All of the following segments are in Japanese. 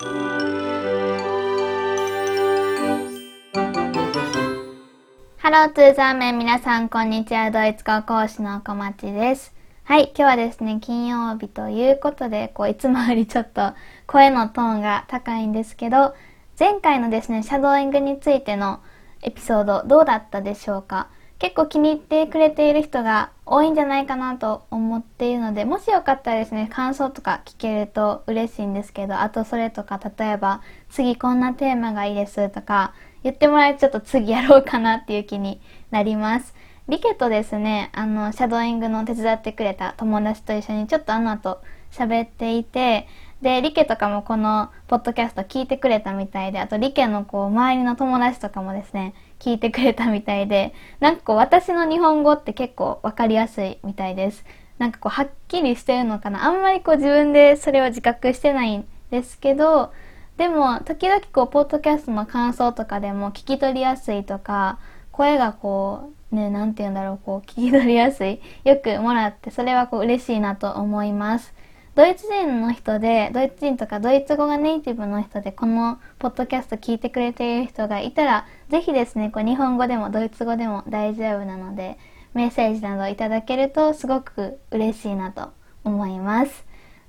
ハローツーザーメン皆さんこんにちは。ドイツ語講師の小町です。はい今日はですね金曜日ということでこういつもよりちょっと声のトーンが高いんですけど前回のですねシャドーイングについてのエピソードどうだったでしょうか？結構気に入ってくれている人が多いんじゃないかなと思っているのでもしよかったらですね感想とか聞けると嬉しいんですけどあとそれとか例えば次こんなテーマがいいですとか言ってもらえるとちょっと次やろうかなっていう気になります。リケとですね、あの、シャドーイングの手伝ってくれた友達と一緒にちょっとあの後喋っていて、で、リケとかもこのポッドキャスト聞いてくれたみたいで、あとリケのこう、周りの友達とかもですね、聞いてくれたみたいで、なんかこう、私の日本語って結構わかりやすいみたいです。なんかこう、はっきりしてるのかな。あんまりこう、自分でそれを自覚してないんですけど、でも、時々こう、ポッドキャストの感想とかでも聞き取りやすいとか、声がこう、ね、なんて言うんだろう、こう、聞き取りやすい、よくもらって、それはこう、嬉しいなと思います。ドイツ人の人で、ドイツ人とかドイツ語がネイティブの人で、このポッドキャスト聞いてくれている人がいたら、ぜひですね、こう日本語でもドイツ語でも大丈夫なので、メッセージなどいただけるとすごく嬉しいなと思います。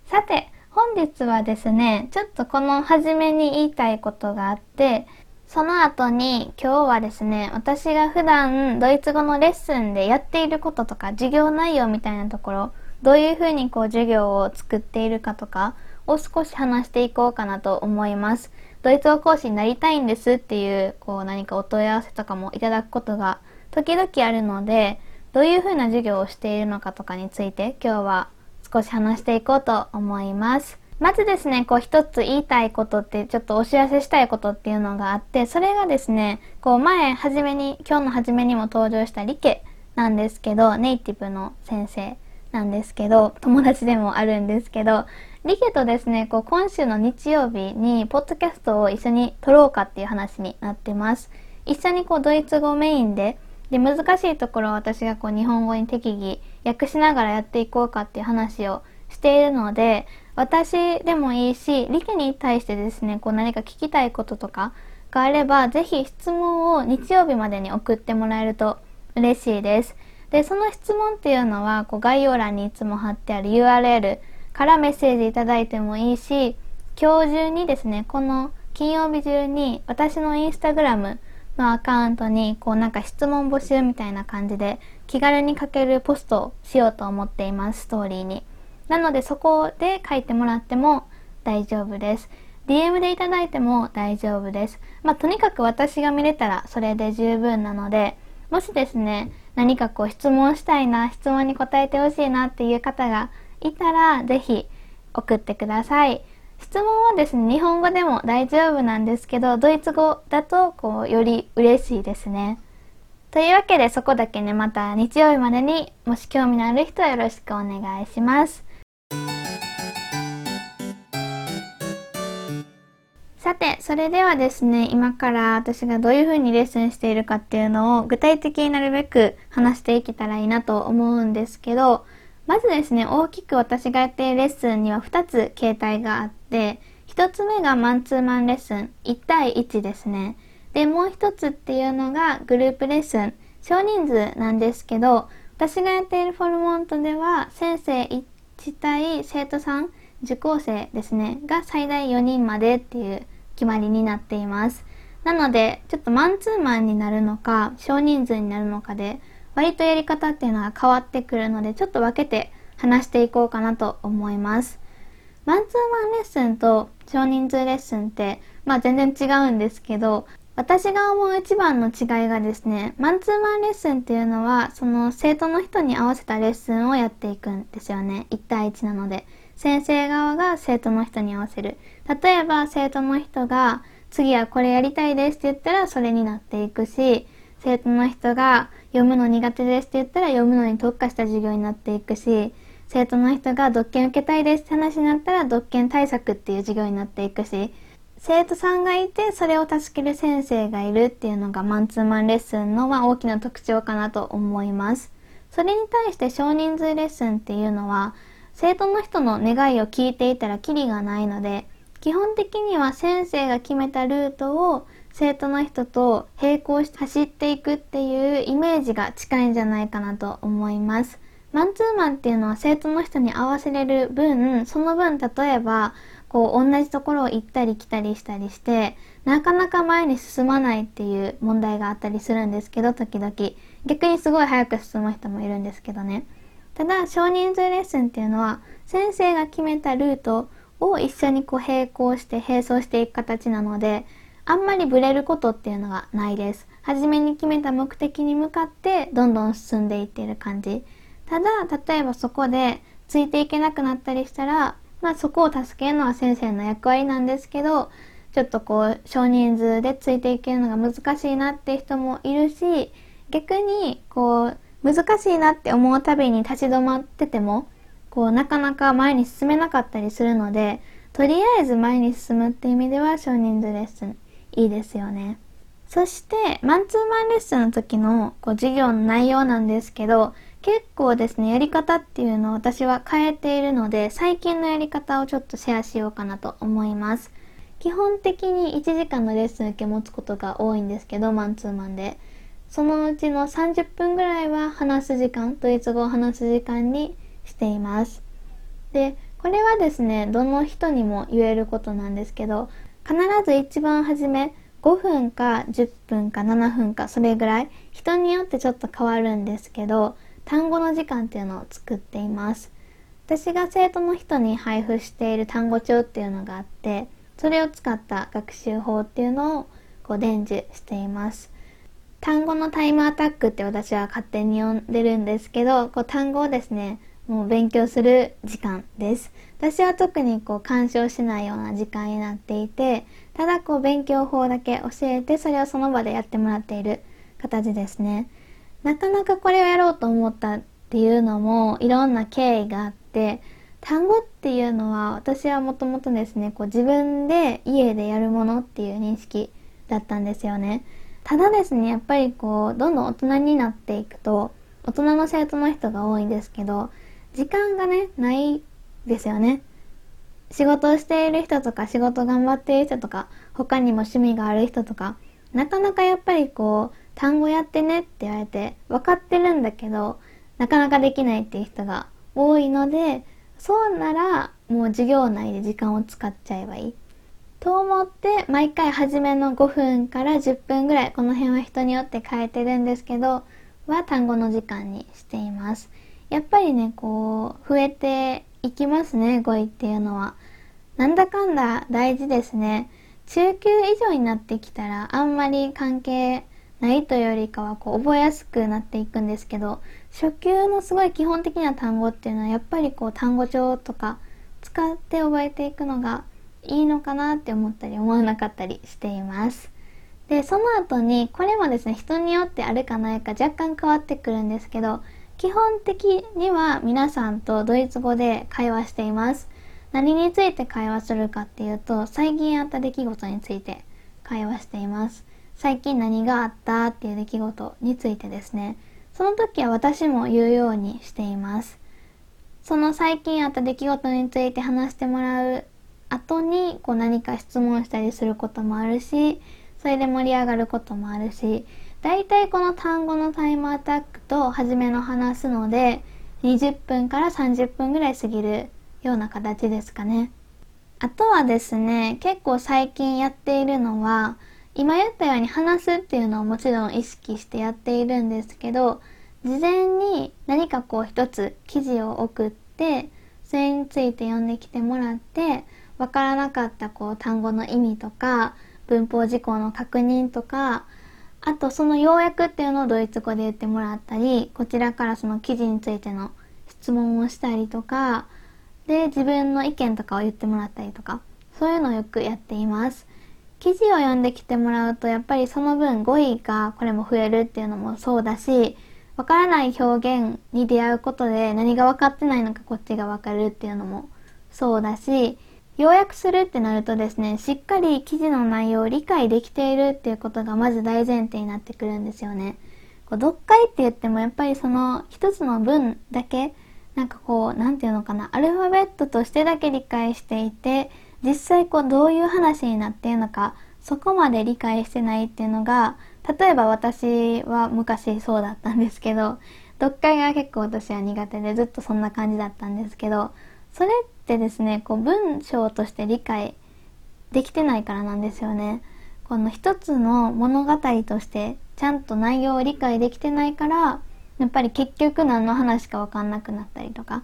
さて、本日はですね、ちょっとこの初めに言いたいことがあって、その後に今日はですね、私が普段ドイツ語のレッスンでやっていることとか授業内容みたいなところ、どういうふうにこう授業を作っているかとかを少し話していこうかなと思います。ドイツ語講師になりたいんですっていうこう何かお問い合わせとかもいただくことが時々あるので、どういうふうな授業をしているのかとかについて今日は少し話していこうと思います。まずですね、こう一つ言いたいことって、ちょっとお知らせしたいことっていうのがあって、それがですね、こう前、初めに、今日の初めにも登場したリケなんですけど、ネイティブの先生なんですけど、友達でもあるんですけど、リケとですね、こう今週の日曜日に、ポッドキャストを一緒に撮ろうかっていう話になってます。一緒にこうドイツ語メインで、で、難しいところを私がこう日本語に適宜訳しながらやっていこうかっていう話をしているので、私でもいいし、リケに対してですね、こう何か聞きたいこととかがあれば、ぜひ質問を日曜日までに送ってもらえると嬉しいです。で、その質問っていうのは、こう概要欄にいつも貼ってある URL からメッセージいただいてもいいし、今日中にですね、この金曜日中に私のインスタグラムのアカウントにこうなんか質問募集みたいな感じで気軽に書けるポストをしようと思っています、ストーリーに。なのでそこで書いてもらっても大丈夫です。DM でいただいても大丈夫です。まあ、とにかく私が見れたらそれで十分なので、もしですね、何かこう質問したいな、質問に答えてほしいなっていう方がいたら、是非送ってください。質問はですね、日本語でも大丈夫なんですけど、ドイツ語だと、こう、より嬉しいですね。というわけで、そこだけね、また日曜日までに、もし興味のある人はよろしくお願いします。さて、それではですね、今から私がどういう風にレッスンしているかっていうのを具体的になるべく話していけたらいいなと思うんですけど、まずですね、大きく私がやっているレッスンには2つ形態があって、1つ目がマンツーマンレッスン、1対1ですね。で、もう1つっていうのがグループレッスン、少人数なんですけど、私がやっているフォルモントでは、先生1対生徒さん、受講生ですね、が最大4人までっていう決まりになっています。なので、ちょっとマンツーマンになるのか、少人数になるのかで、割とやり方っていうのは変わってくるので、ちょっと分けて話していこうかなと思います。マンツーマンレッスンと少人数レッスンって、まあ全然違うんですけど、私が思う一番の違いがですね、マンツーマンレッスンっていうのは、その生徒の人に合わせたレッスンをやっていくんですよね。1対1なので。先生側が生徒の人に合わせる。例えば生徒の人が次はこれやりたいですって言ったらそれになっていくし、生徒の人が読むの苦手ですって言ったら読むのに特化した授業になっていくし、生徒の人が読研受けたいですって話になったら読研対策っていう授業になっていくし、生徒さんがいてそれを助ける先生がいるっていうのがマンツーマンレッスンのま大きな特徴かなと思います。それに対して少人数レッスンっていうのは生徒の人の願いを聞いていたらキリがないので基本的には先生が決めたルートを生徒の人と並行して走っていくっていうイメージが近いんじゃないかなと思います。マンツーマンっていうのは生徒の人に合わせれる分、その分例えばこう同じところを行ったり来たりしたりしてなかなか前に進まないっていう問題があったりするんですけど時々逆にすごい早く進む人もいるんですけどねただ少人数レッスンっていうのは先生が決めたルートを一緒にこう並行して並走していく形なのであんまりブレることっていうのがないです。初めに決めた目的に向かってどんどん進んでいっている感じ。ただ例えばそこでついていけなくなったりしたらまあそこを助けるのは先生の役割なんですけど、ちょっとこう少人数でついていけるのが難しいなって人もいるし、逆にこう難しいなって思うたびに立ち止まってても、こうなかなか前に進めなかったりするので、とりあえず前に進むって意味では少人数レッスンいいですよね。そして、マンツーマンレッスンの時のこう授業の内容なんですけど、結構ですね、やり方っていうのを私は変えているので、最近のやり方をちょっとシェアしようかなと思います。基本的に1時間のレッスン受け持つことが多いんですけど、マンツーマンで。そのうちの30分ぐらいは話す時間、ドイツ語を話す時間にしています。で、これはですね、どの人にも言えることなんですけど、必ず一番初め、5分か10分か7分かそれぐらい人によってちょっと変わるんですけど単語の時間っていうのを作っています私が生徒の人に配布している単語帳っていうのがあってそれを使った学習法っていうのをこう伝授しています単語のタイムアタックって私は勝手に呼んでるんですけどこう単語をですねもう勉強する時間です。私は特にこう干渉しないような時間になっていてただこう勉強法だけ教えてそれをその場でやってもらっている形ですね。なかなかこれをやろうと思ったっていうのもいろんな経緯があって単語っていうのは私はもともとですねこう自分で家でやるものっていう認識だったんですよね。ただですねやっぱりこうどんどん大人になっていくと大人の生徒の人が多いんですけど時間がねないですよね仕事をしている人とか仕事頑張っている人とか他にも趣味がある人とかなかなかやっぱりこう単語やってねって言われて分かってるんだけどなかなかできないっていう人が多いのでそうならもう授業内で時間を使っちゃえばいい。と思って毎回初めの5分から10分ぐらいこの辺は人によって変えてるんですけどは単語の時間にしています。やっぱりねこう増えていきますね語彙っていうのは。なんだかんだ大事ですね。中級以上になってきたらあんまり関係ないというよりかはこう覚えやすくなっていくんですけど初級のすごい基本的な単語っていうのはやっぱりこう単語帳とか使って覚えていくのがいいのかなって思ったり思わなかったりしています。でその後にこれもですね人によってあるかないか若干変わってくるんですけど基本的には皆さんとドイツ語で会話しています。何について会話するかっていうと最近あった出来事について会話しています。最近何があったっていう出来事についてですねその時は私も言うようにしていますその最近あった出来事について話してもらう後にこう何か質問したりすることもあるしそれで盛り上がることもあるし大体この単語のタイムアタックと初めの話すので20分から30分ぐらい過ぎるような形ですかね。あとはですね結構最近やっているのは今言ったように話すっていうのをもちろん意識してやっているんですけど事前に何かこう一つ記事を送ってそれについて読んできてもらってわからなかったこう単語の意味とか文法事項の確認とかあとその要約っていうのをドイツ語で言ってもらったりこちらからその記事についての質問をしたりとかで自分の意見とかを言ってもらったりとかそういうのをよくやっています。記事を読んできてもらうとやっぱりその分語彙がこれも増えるっていうのもそうだしわからない表現に出会うことで何が分かってないのかこっちが分かるっていうのもそうだし要約するってなるとですねしっかり記事の内容を理解できているっていうことがまず大前提になってくるんですよね。こう読解って言ってもやっぱりその一つの文だけなんかこう何て言うのかなアルファベットとしてだけ理解していて実際こうどういう話になっているのかそこまで理解してないっていうのが例えば私は昔そうだったんですけど読解が結構私は苦手でずっとそんな感じだったんですけどそれっててですねこう文章として理解できてないからなんですよね。この一つの物語としてちゃんと内容を理解できてないからやっぱり結局何の話か分かんなくなったりとか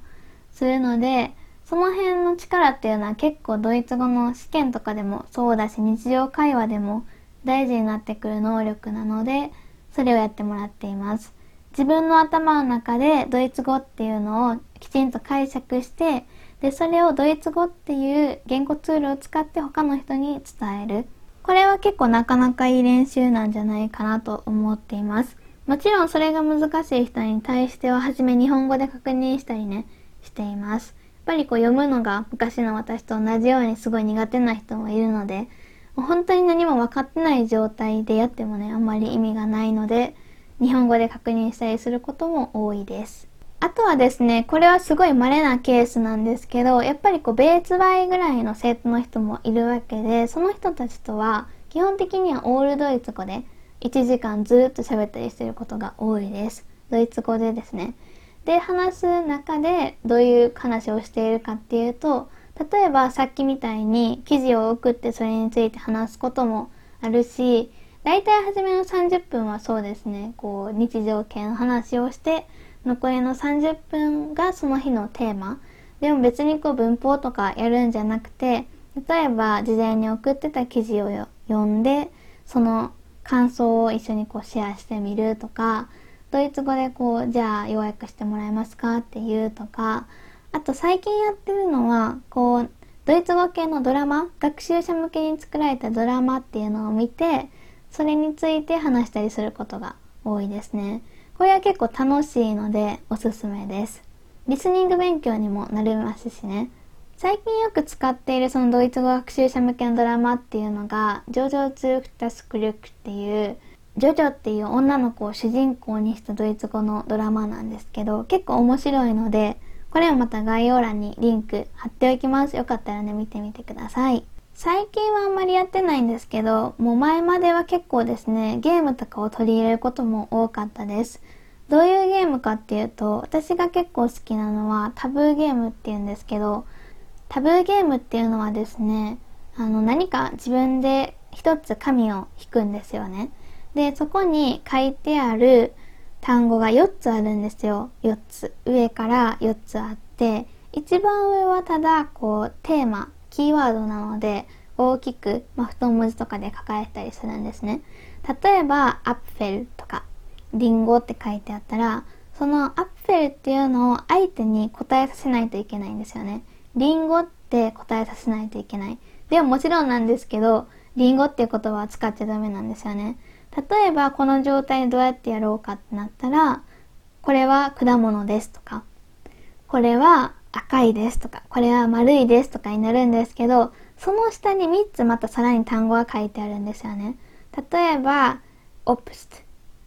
するのでその辺の力っていうのは結構ドイツ語の試験とかでもそうだし日常会話でも大事になってくる能力なのでそれをやってもらっています自分の頭の中でドイツ語っていうのをきちんと解釈してでそれをドイツ語っていう言語ツールを使って他の人に伝える。これは結構なかなかいい練習なんじゃないかなと思っています。もちろんそれが難しい人に対しては初め日本語で確認したりねしています。やっぱりこう読むのが昔の私と同じようにすごい苦手な人もいるので本当に何も分かってない状態でやってもねあんまり意味がないので日本語で確認したりすることも多いです。あとはですね、これはすごい稀なケースなんですけど、やっぱりこう、別売ぐらいの生徒の人もいるわけで、その人たちとは、基本的にはオールドイツ語で、1時間ずっと喋ったりしてることが多いです。ドイツ語でですね。で、話す中で、どういう話をしているかっていうと、例えばさっきみたいに記事を送ってそれについて話すこともあるし、大体初めの30分はそうですね、こう、日常系の話をして、残りの30分がその日のテーマでも別にこう文法とかやるんじゃなくて例えば事前に送ってた記事を読んでその感想を一緒にこうシェアしてみるとかドイツ語でこうじゃあ要約してもらえますかっていうとかあと最近やってるのはこうドイツ語系のドラマ学習者向けに作られたドラマっていうのを見てそれについて話したりすることが多いですね。これは結構楽しいのでおすすめです。リスニング勉強にもなりますしね。最近よく使っているそのドイツ語学習者向けのドラマっていうのが、ジョジョズルクタスクリュクっていう、ジョジョっていう女の子を主人公にしたドイツ語のドラマなんですけど、結構面白いので、これはまた概要欄にリンク貼っておきます。よかったらね、見てみてください。最近はあんまりやってないんですけど、もう前までは結構ですね、ゲームとかを取り入れることも多かったです。どういうゲームかっていうと、私が結構好きなのはタブーゲームっていうんですけど、タブーゲームっていうのはですね、あの何か自分で一つ紙を引くんですよね。で、そこに書いてある単語が4つあるんですよ。4つ。上から4つあって、一番上はただこうテーマキーワードなので大きく、まあ、太文字とかで書かれたりするんですね。例えば、アッフェルとか、リンゴって書いてあったら、そのアッフェルっていうのを相手に答えさせないといけないんですよね。リンゴって答えさせないといけない。でももちろんなんですけど、リンゴっていう言葉は使っちゃダメなんですよね。例えば、この状態でどうやってやろうかってなったら、これは果物ですとか、これは赤いですとか、これは丸いですとかになるんですけど、その下に3つまたさらに単語が書いてあるんですよね。例えば、オプスト、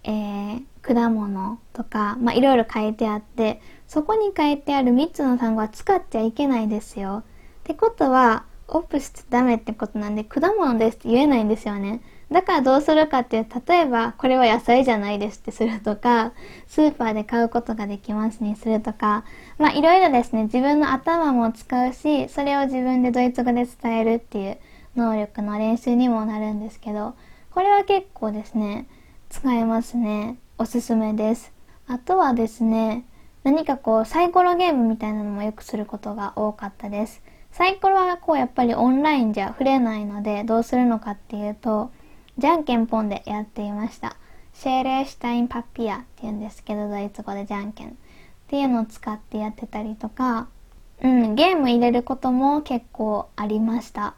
えー、果物とか、まあ、いろいろ書いてあって、そこに書いてある3つの単語は使っちゃいけないですよ。ってことは、オプストダメってことなんで、果物ですって言えないんですよね。だからどうするかっていう、例えば、これは野菜じゃないですってするとか、スーパーで買うことができますにするとか、まあいろいろですね、自分の頭も使うし、それを自分でドイツ語で伝えるっていう能力の練習にもなるんですけど、これは結構ですね、使えますね。おすすめです。あとはですね、何かこうサイコロゲームみたいなのもよくすることが多かったです。サイコロはこうやっぱりオンラインじゃ触れないのでどうするのかっていうと、じゃんけんぽんでやっていました。シェーレーシュタインパピアって言うんですけど、ドイツ語でじゃんけん。っていうのを使ってやってたりとか、うん、ゲーム入れることも結構ありました。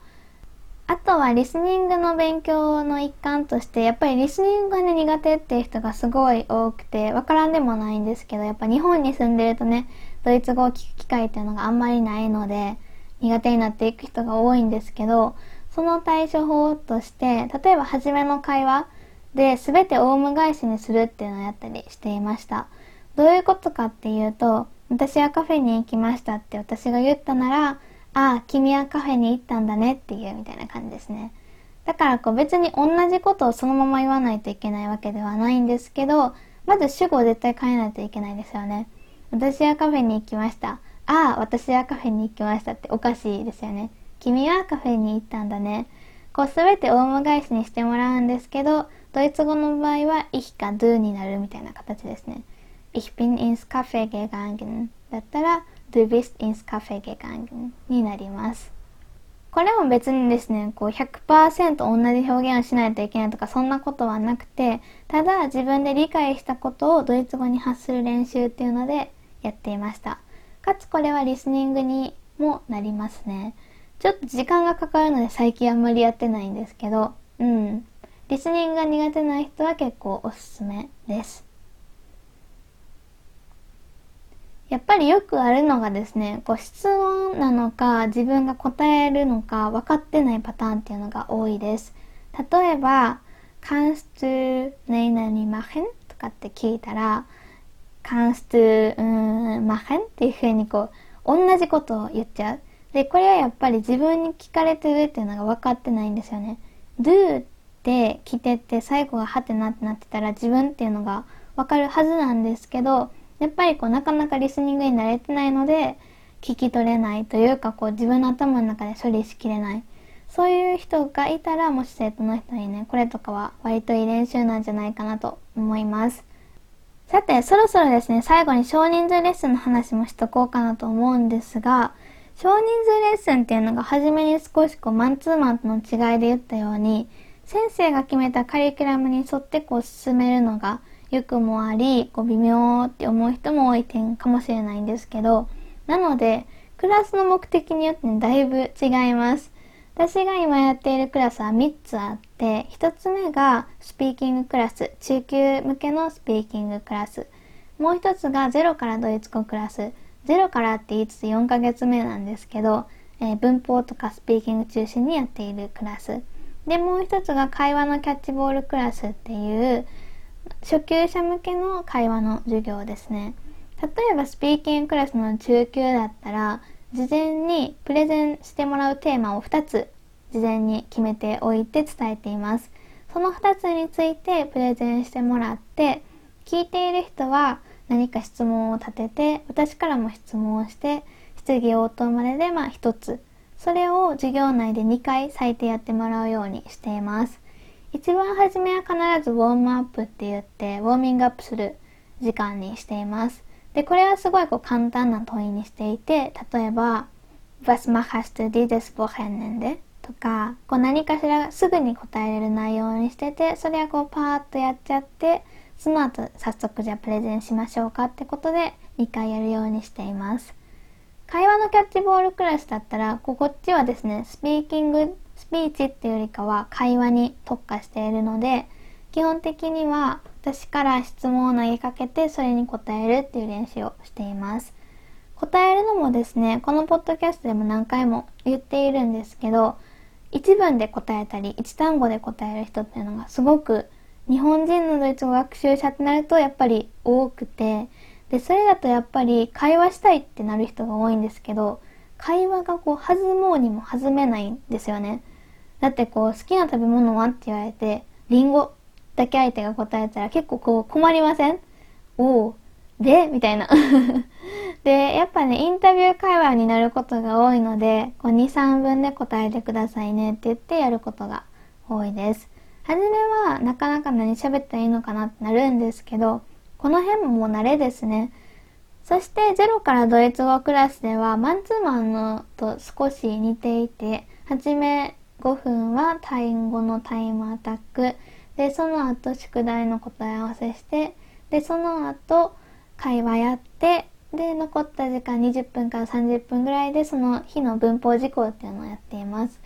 あとはリスニングの勉強の一環として、やっぱりリスニングがね苦手っていう人がすごい多くて、わからんでもないんですけど、やっぱ日本に住んでるとね、ドイツ語を聞く機会っていうのがあんまりないので、苦手になっていく人が多いんですけど、その対処法として、例えば初めの会話で全てオウム返しにするっていうのをやったりしていました。どういうことかっていうと、私はカフェに行きましたって私が言ったなら、ああ、君はカフェに行ったんだねっていうみたいな感じですね。だからこう別に同じことをそのまま言わないといけないわけではないんですけど、まず主語を絶対変えないといけないですよね。私はカフェに行きました。ああ、私はカフェに行きましたっておかしいですよね。君はカフェに行ったんだね。こうすべてオウム返しにしてもらうんですけど、ドイツ語の場合は ich か du になるみたいな形ですね。Ich bin ins Café gegangen だったら du bist ins Café gegangen になります。これも別にですね、こう100%同じ表現をしないといけないとかそんなことはなくて、ただ自分で理解したことをドイツ語に発する練習っていうのでやっていました。かつこれはリスニングにもなりますね。ちょっと時間がかかるので最近あんまりやってないんですけど、うん。リスニングが苦手な人は結構おすすめです。やっぱりよくあるのがですね、こう質問なのか自分が答えるのか分かってないパターンっていうのが多いです。例えば、kannst du 何々 machen? とかって聞いたら、kannst du、うん、machen? っていうふうにこう、同じことを言っちゃう。で、これはやっぱり自分に聞かれてるっていうのが分かってないんですよね。do って来てて最後がハテナってなってたら自分っていうのが分かるはずなんですけど、やっぱりこうなかなかリスニングに慣れてないので聞き取れないというかこう自分の頭の中で処理しきれないそういう人がいたらもし生徒の人にねこれとかは割といい練習なんじゃないかなと思いますさてそろそろですね最後に少人数レッスンの話もしとこうかなと思うんですが少人数レッスンっていうのが初めに少しこうマンツーマンとの違いで言ったように先生が決めたカリキュラムに沿ってこう進めるのが良くもあり、こう微妙って思う人も多い点かもしれないんですけど、なので、クラスの目的によって、ね、だいぶ違います。私が今やっているクラスは3つあって、1つ目がスピーキングクラス、中級向けのスピーキングクラス。もう1つがゼロからドイツ語クラス。ゼロからって言いつつ4ヶ月目なんですけど、えー、文法とかスピーキング中心にやっているクラス。で、もう1つが会話のキャッチボールクラスっていう、初級者向けの会話の授業ですね。例えばスピーキングクラスの中級だったら、事前にプレゼンしてもらうテーマを2つ事前に決めておいて伝えています。その2つについてプレゼンしてもらって、聞いている人は何か質問を立てて、私からも質問をして、質疑応答まででまあ1つ。それを授業内で2回最低やってもらうようにしています。一番初めは必ずウォームアップって言ってウォーミングアップする時間にしています。で、これはすごいこう簡単な問いにしていて、例えば Was machst du dieses Wochenende? とか、こう何かしらすぐに答えれる内容にしてて、それはこうパーッとやっちゃって、その後早速じゃあプレゼンしましょうかってことで2回やるようにしています。会話のキャッチボールクラスだったら、こっちはですね、スピーキングスピーチっていうよりかは会話に特化しているので基本的には私から質問を投げかけてそれに答えるっていう練習をしています答えるのもですねこのポッドキャストでも何回も言っているんですけど1文で答えたり1単語で答える人っていうのがすごく日本人のドイツ語学習者ってなるとやっぱり多くてでそれだとやっぱり会話したいってなる人が多いんですけど会話がこう弾もうにも弾めないんですよね。だってこう好きな食べ物はって言われてリンゴだけ相手が答えたら結構こう困りません？おおでみたいな。でやっぱねインタビュー会話になることが多いので23分で答えてくださいねって言ってやることが多いです。初めはなかなか何喋ったらいいのかなってなるんですけどこの辺ももう慣れですね。そしてゼロからドイツ語クラスではマンツーマンのと少し似ていて初め5分はタイ語のタイムアタック。でその後宿題の答え合わせしてでその後会話やってで残った時間20分から30分ぐらいでその日の文法事項っていうのをやっています。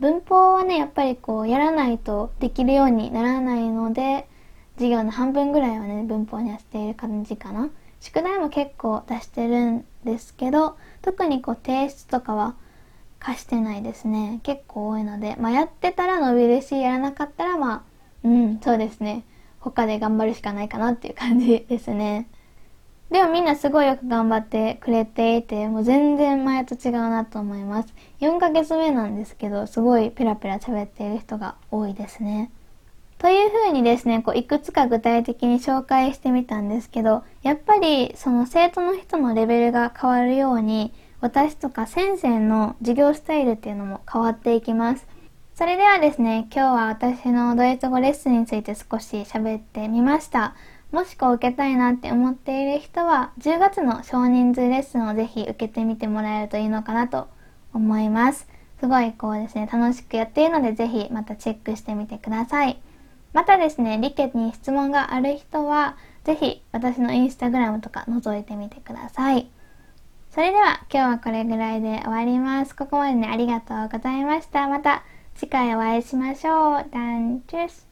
文法はねやっぱりこうやらないとできるようにならないので授業の半分ぐらいはね文法にはしている感じかな宿題も結構出してるんですけど特にこう提出とかは貸してないですね。結構多いので、まあ、やってたら伸びるし、やらなかったら、まあ、うん、そうですね。他で頑張るしかないかなっていう感じですね。でもみんなすごいよく頑張ってくれていて、もう全然前と違うなと思います。4ヶ月目なんですけど、すごいペラペラ喋っている人が多いですね。というふうにですね、こういくつか具体的に紹介してみたんですけど、やっぱりその生徒の人のレベルが変わるように、私とか先生の授業スタイルっていうのも変わっていきます。それではですね、今日は私のドイツ語レッスンについて少し喋ってみました。もしこう受けたいなって思っている人は10月の少人数レッスンをぜひ受けてみてもらえるといいのかなと思います。すごいこうですね、楽しくやっているのでぜひまたチェックしてみてください。またですね、リケに質問がある人はぜひ私のインスタグラムとか覗いてみてください。それでは今日はこれぐらいで終わります。ここまでね、ありがとうございました。また次回お会いしましょう。ダンチュス